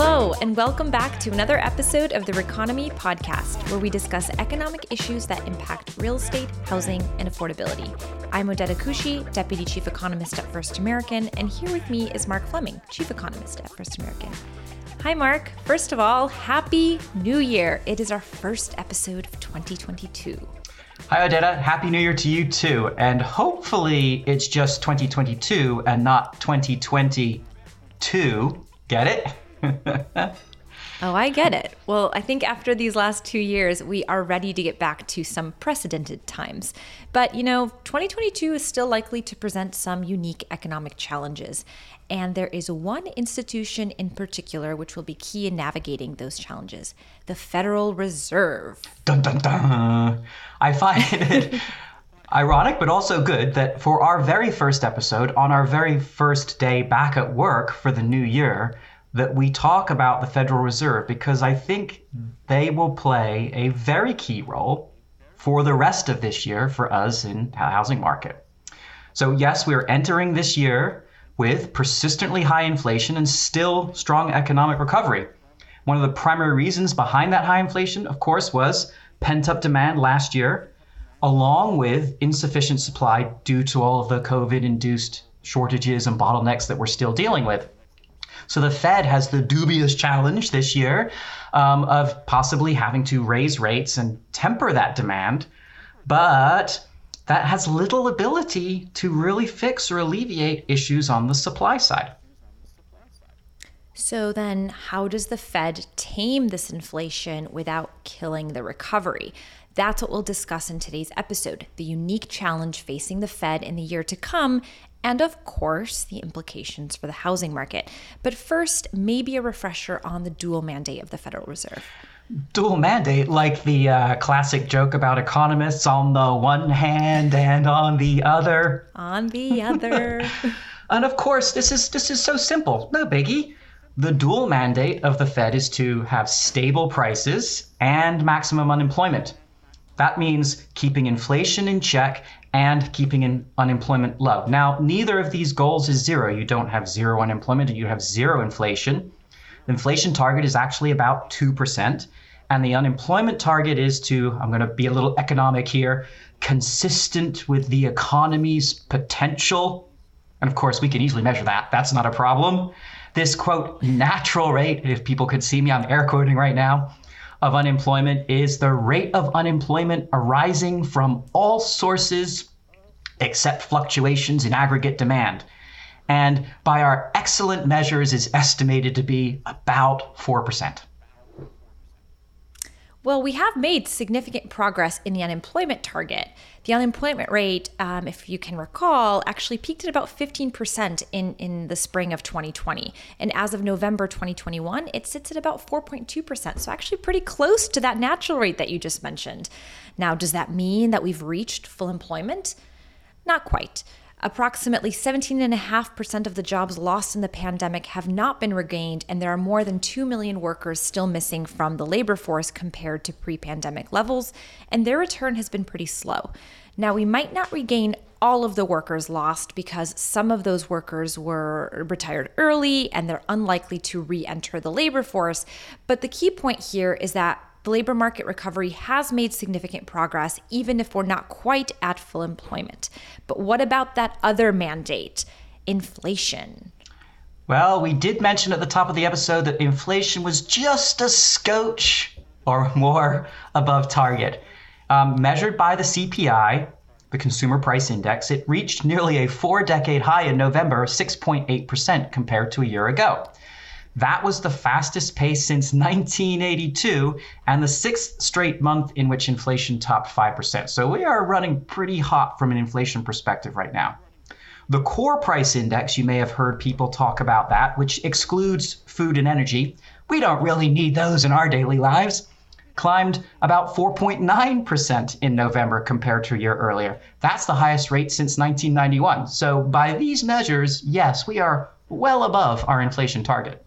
Hello, and welcome back to another episode of the Reconomy podcast, where we discuss economic issues that impact real estate, housing, and affordability. I'm Odeta Kushi, Deputy Chief Economist at First American, and here with me is Mark Fleming, Chief Economist at First American. Hi, Mark. First of all, Happy New Year. It is our first episode of 2022. Hi, Odeta. Happy New Year to you too. And hopefully it's just 2022 and not 2022. Get it? Oh, I get it. Well, I think after these last two years, we are ready to get back to some precedented times. But, you know, 2022 is still likely to present some unique economic challenges. And there is one institution in particular which will be key in navigating those challenges the Federal Reserve. Dun dun dun. I find it ironic, but also good that for our very first episode, on our very first day back at work for the new year, that we talk about the Federal Reserve because I think they will play a very key role for the rest of this year for us in the housing market. So, yes, we are entering this year with persistently high inflation and still strong economic recovery. One of the primary reasons behind that high inflation, of course, was pent up demand last year, along with insufficient supply due to all of the COVID induced shortages and bottlenecks that we're still dealing with. So the Fed has the dubious challenge this year um, of possibly having to raise rates and temper that demand. But that has little ability to really fix or alleviate issues on the supply side. So, then how does the Fed tame this inflation without killing the recovery? That's what we'll discuss in today's episode the unique challenge facing the Fed in the year to come, and of course, the implications for the housing market. But first, maybe a refresher on the dual mandate of the Federal Reserve. Dual mandate, like the uh, classic joke about economists on the one hand and on the other. On the other. and of course, this is this is so simple. No biggie. The dual mandate of the Fed is to have stable prices and maximum unemployment. That means keeping inflation in check and keeping in unemployment low. Now, neither of these goals is zero. You don't have zero unemployment, and you have zero inflation. The inflation target is actually about 2%. And the unemployment target is to, I'm going to be a little economic here, consistent with the economy's potential. And of course, we can easily measure that. That's not a problem. This quote, natural rate, if people could see me, I'm air quoting right now, of unemployment is the rate of unemployment arising from all sources except fluctuations in aggregate demand. And by our excellent measures is estimated to be about 4%. Well, we have made significant progress in the unemployment target. The unemployment rate, um, if you can recall, actually peaked at about 15% in, in the spring of 2020. And as of November 2021, it sits at about 4.2%. So, actually, pretty close to that natural rate that you just mentioned. Now, does that mean that we've reached full employment? Not quite. Approximately 17.5% of the jobs lost in the pandemic have not been regained, and there are more than 2 million workers still missing from the labor force compared to pre pandemic levels, and their return has been pretty slow. Now, we might not regain all of the workers lost because some of those workers were retired early and they're unlikely to re enter the labor force, but the key point here is that the labor market recovery has made significant progress, even if we're not quite at full employment. But what about that other mandate, inflation? Well, we did mention at the top of the episode that inflation was just a scotch or more above target. Um, measured by the CPI, the Consumer Price Index, it reached nearly a four decade high in November, 6.8% compared to a year ago. That was the fastest pace since 1982 and the sixth straight month in which inflation topped 5%. So we are running pretty hot from an inflation perspective right now. The core price index, you may have heard people talk about that, which excludes food and energy. We don't really need those in our daily lives. Climbed about 4.9% in November compared to a year earlier. That's the highest rate since 1991. So, by these measures, yes, we are well above our inflation target.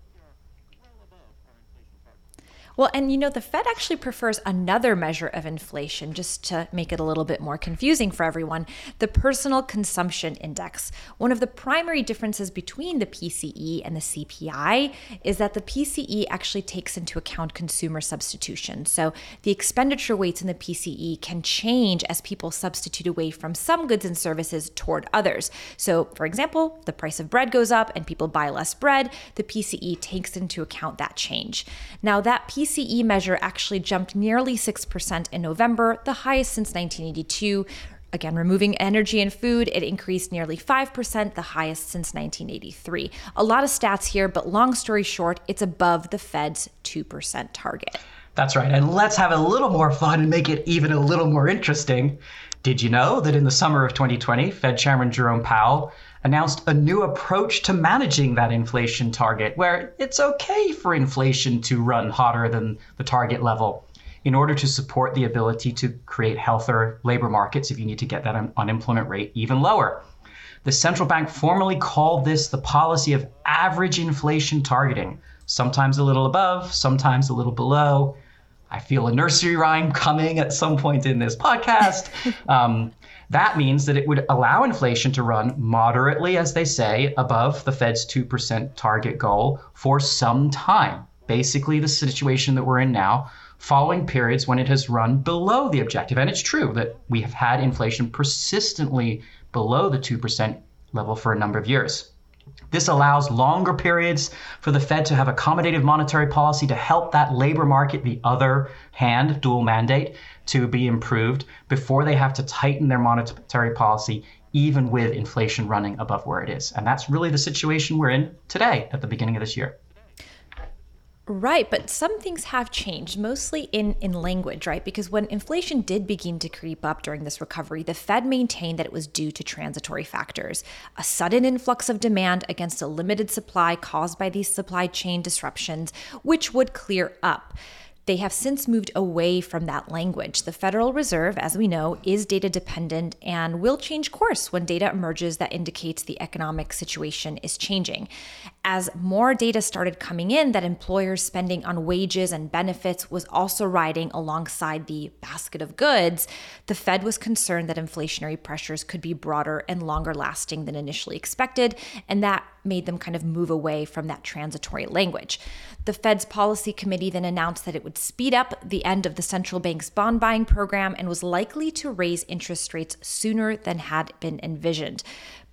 Well, and you know, the Fed actually prefers another measure of inflation just to make it a little bit more confusing for everyone the personal consumption index. One of the primary differences between the PCE and the CPI is that the PCE actually takes into account consumer substitution. So the expenditure weights in the PCE can change as people substitute away from some goods and services toward others. So, for example, the price of bread goes up and people buy less bread, the PCE takes into account that change. Now, that PCE PCE measure actually jumped nearly 6% in November, the highest since 1982. Again, removing energy and food, it increased nearly 5%, the highest since 1983. A lot of stats here, but long story short, it's above the Fed's 2% target. That's right. And let's have a little more fun and make it even a little more interesting. Did you know that in the summer of 2020, Fed Chairman Jerome Powell announced a new approach to managing that inflation target, where it's okay for inflation to run hotter than the target level in order to support the ability to create healthier labor markets if you need to get that un- unemployment rate even lower. The central bank formally called this the policy of average inflation targeting, sometimes a little above, sometimes a little below. I feel a nursery rhyme coming at some point in this podcast. Um, that means that it would allow inflation to run moderately, as they say, above the Fed's 2% target goal for some time. Basically, the situation that we're in now, following periods when it has run below the objective. And it's true that we have had inflation persistently below the 2% level for a number of years. This allows longer periods for the Fed to have accommodative monetary policy to help that labor market, the other hand, dual mandate, to be improved before they have to tighten their monetary policy, even with inflation running above where it is. And that's really the situation we're in today at the beginning of this year. Right, but some things have changed, mostly in, in language, right? Because when inflation did begin to creep up during this recovery, the Fed maintained that it was due to transitory factors a sudden influx of demand against a limited supply caused by these supply chain disruptions, which would clear up. They have since moved away from that language. The Federal Reserve, as we know, is data dependent and will change course when data emerges that indicates the economic situation is changing. As more data started coming in that employers' spending on wages and benefits was also riding alongside the basket of goods, the Fed was concerned that inflationary pressures could be broader and longer lasting than initially expected, and that made them kind of move away from that transitory language. The Fed's policy committee then announced that it would speed up the end of the central bank's bond buying program and was likely to raise interest rates sooner than had been envisioned.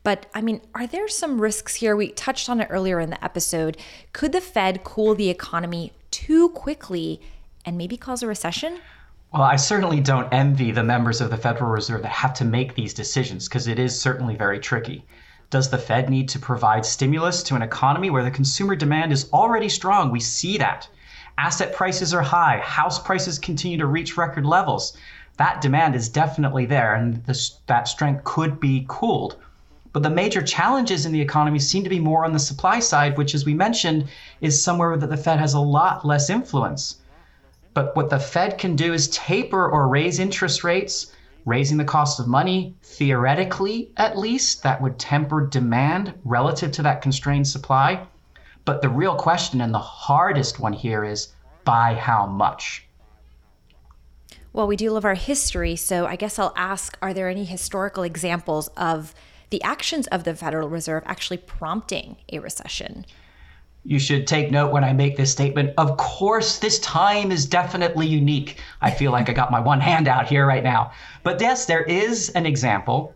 But I mean, are there some risks here? We touched on it earlier in the episode. Could the Fed cool the economy too quickly and maybe cause a recession? Well, I certainly don't envy the members of the Federal Reserve that have to make these decisions because it is certainly very tricky. Does the Fed need to provide stimulus to an economy where the consumer demand is already strong? We see that. Asset prices are high, house prices continue to reach record levels. That demand is definitely there, and this, that strength could be cooled. But the major challenges in the economy seem to be more on the supply side, which, as we mentioned, is somewhere that the Fed has a lot less influence. But what the Fed can do is taper or raise interest rates raising the cost of money, theoretically at least, that would temper demand relative to that constrained supply. But the real question and the hardest one here is by how much? Well, we do love our history, so I guess I'll ask are there any historical examples of the actions of the Federal Reserve actually prompting a recession? You should take note when I make this statement. Of course, this time is definitely unique. I feel like I got my one hand out here right now. But yes, there is an example,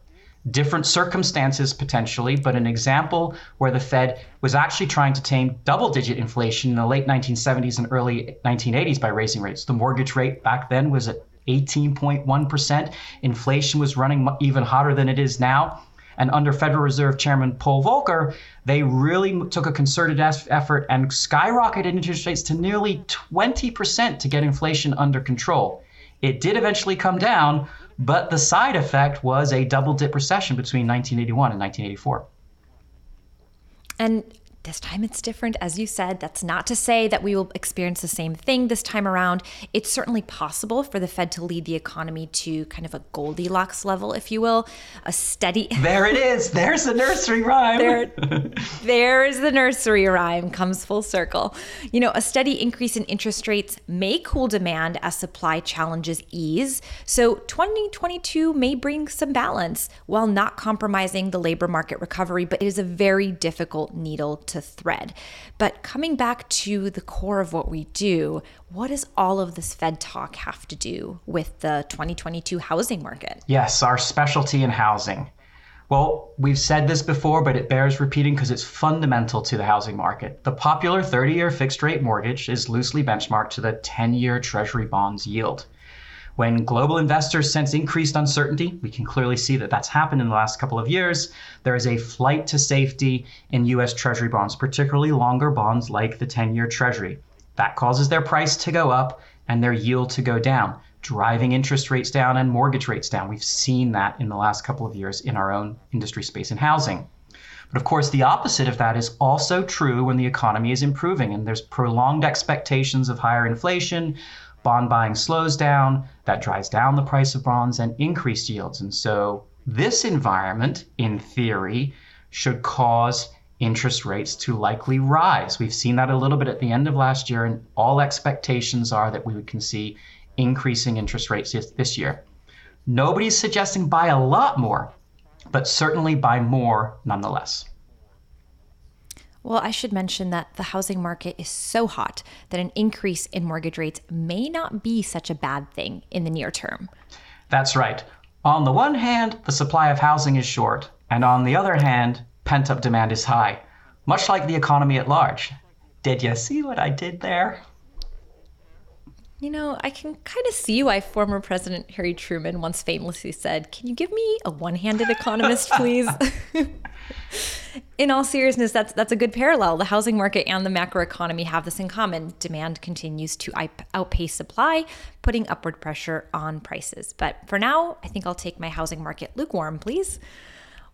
different circumstances potentially, but an example where the Fed was actually trying to tame double digit inflation in the late 1970s and early 1980s by raising rates. The mortgage rate back then was at 18.1%. Inflation was running even hotter than it is now. And under Federal Reserve Chairman Paul Volcker, they really took a concerted effort and skyrocketed interest rates to nearly 20% to get inflation under control. It did eventually come down, but the side effect was a double dip recession between 1981 and 1984. And this time it's different, as you said. That's not to say that we will experience the same thing this time around. It's certainly possible for the Fed to lead the economy to kind of a Goldilocks level, if you will, a steady. There it is. There's the nursery rhyme. There, there's the nursery rhyme, comes full circle. You know, a steady increase in interest rates may cool demand as supply challenges ease. So 2022 may bring some balance while not compromising the labor market recovery, but it is a very difficult needle to thread. But coming back to the core of what we do, what does all of this Fed talk have to do with the 2022 housing market? Yes, our specialty in housing. Well, we've said this before, but it bears repeating because it's fundamental to the housing market. The popular 30 year fixed rate mortgage is loosely benchmarked to the 10 year Treasury bonds yield. When global investors sense increased uncertainty, we can clearly see that that's happened in the last couple of years. There is a flight to safety in US Treasury bonds, particularly longer bonds like the 10 year Treasury. That causes their price to go up and their yield to go down, driving interest rates down and mortgage rates down. We've seen that in the last couple of years in our own industry space in housing. But of course, the opposite of that is also true when the economy is improving and there's prolonged expectations of higher inflation, bond buying slows down, that drives down the price of bonds and increased yields. And so this environment, in theory, should cause interest rates to likely rise. We've seen that a little bit at the end of last year, and all expectations are that we can see increasing interest rates this year. Nobody's suggesting buy a lot more, but certainly buy more nonetheless. Well, I should mention that the housing market is so hot that an increase in mortgage rates may not be such a bad thing in the near term. That's right. On the one hand, the supply of housing is short, and on the other hand, pent up demand is high, much like the economy at large. Did you see what I did there? You know, I can kind of see why former President Harry Truman once famously said, Can you give me a one handed economist, please? in all seriousness, that's that's a good parallel. The housing market and the macroeconomy have this in common. Demand continues to outpace supply, putting upward pressure on prices. But for now, I think I'll take my housing market lukewarm, please.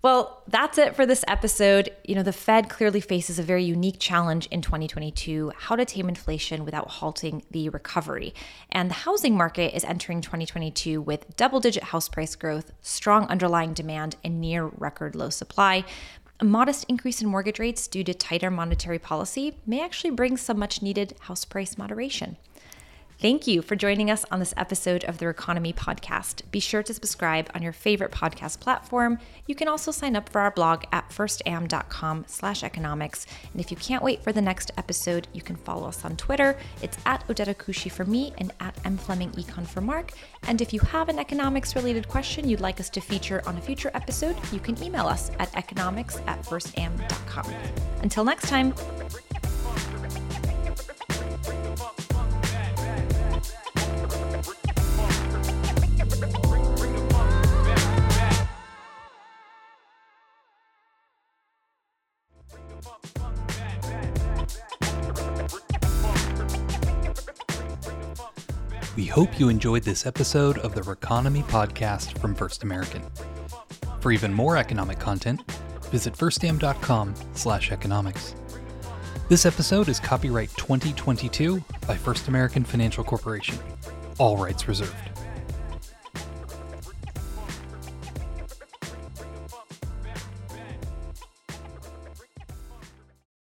Well, that's it for this episode. You know, the Fed clearly faces a very unique challenge in 2022 how to tame inflation without halting the recovery. And the housing market is entering 2022 with double digit house price growth, strong underlying demand, and near record low supply. A modest increase in mortgage rates due to tighter monetary policy may actually bring some much needed house price moderation. Thank you for joining us on this episode of the Reconomy podcast. Be sure to subscribe on your favorite podcast platform. You can also sign up for our blog at firstam.com slash economics. And if you can't wait for the next episode, you can follow us on Twitter. It's at Odeta Kushi for me and at mflemingecon for Mark. And if you have an economics related question you'd like us to feature on a future episode, you can email us at economics at firstam.com. Until next time. We hope you enjoyed this episode of the Reconomy podcast from First American. For even more economic content, visit firstam.com slash economics. This episode is copyright 2022 by First American Financial Corporation. All rights reserved.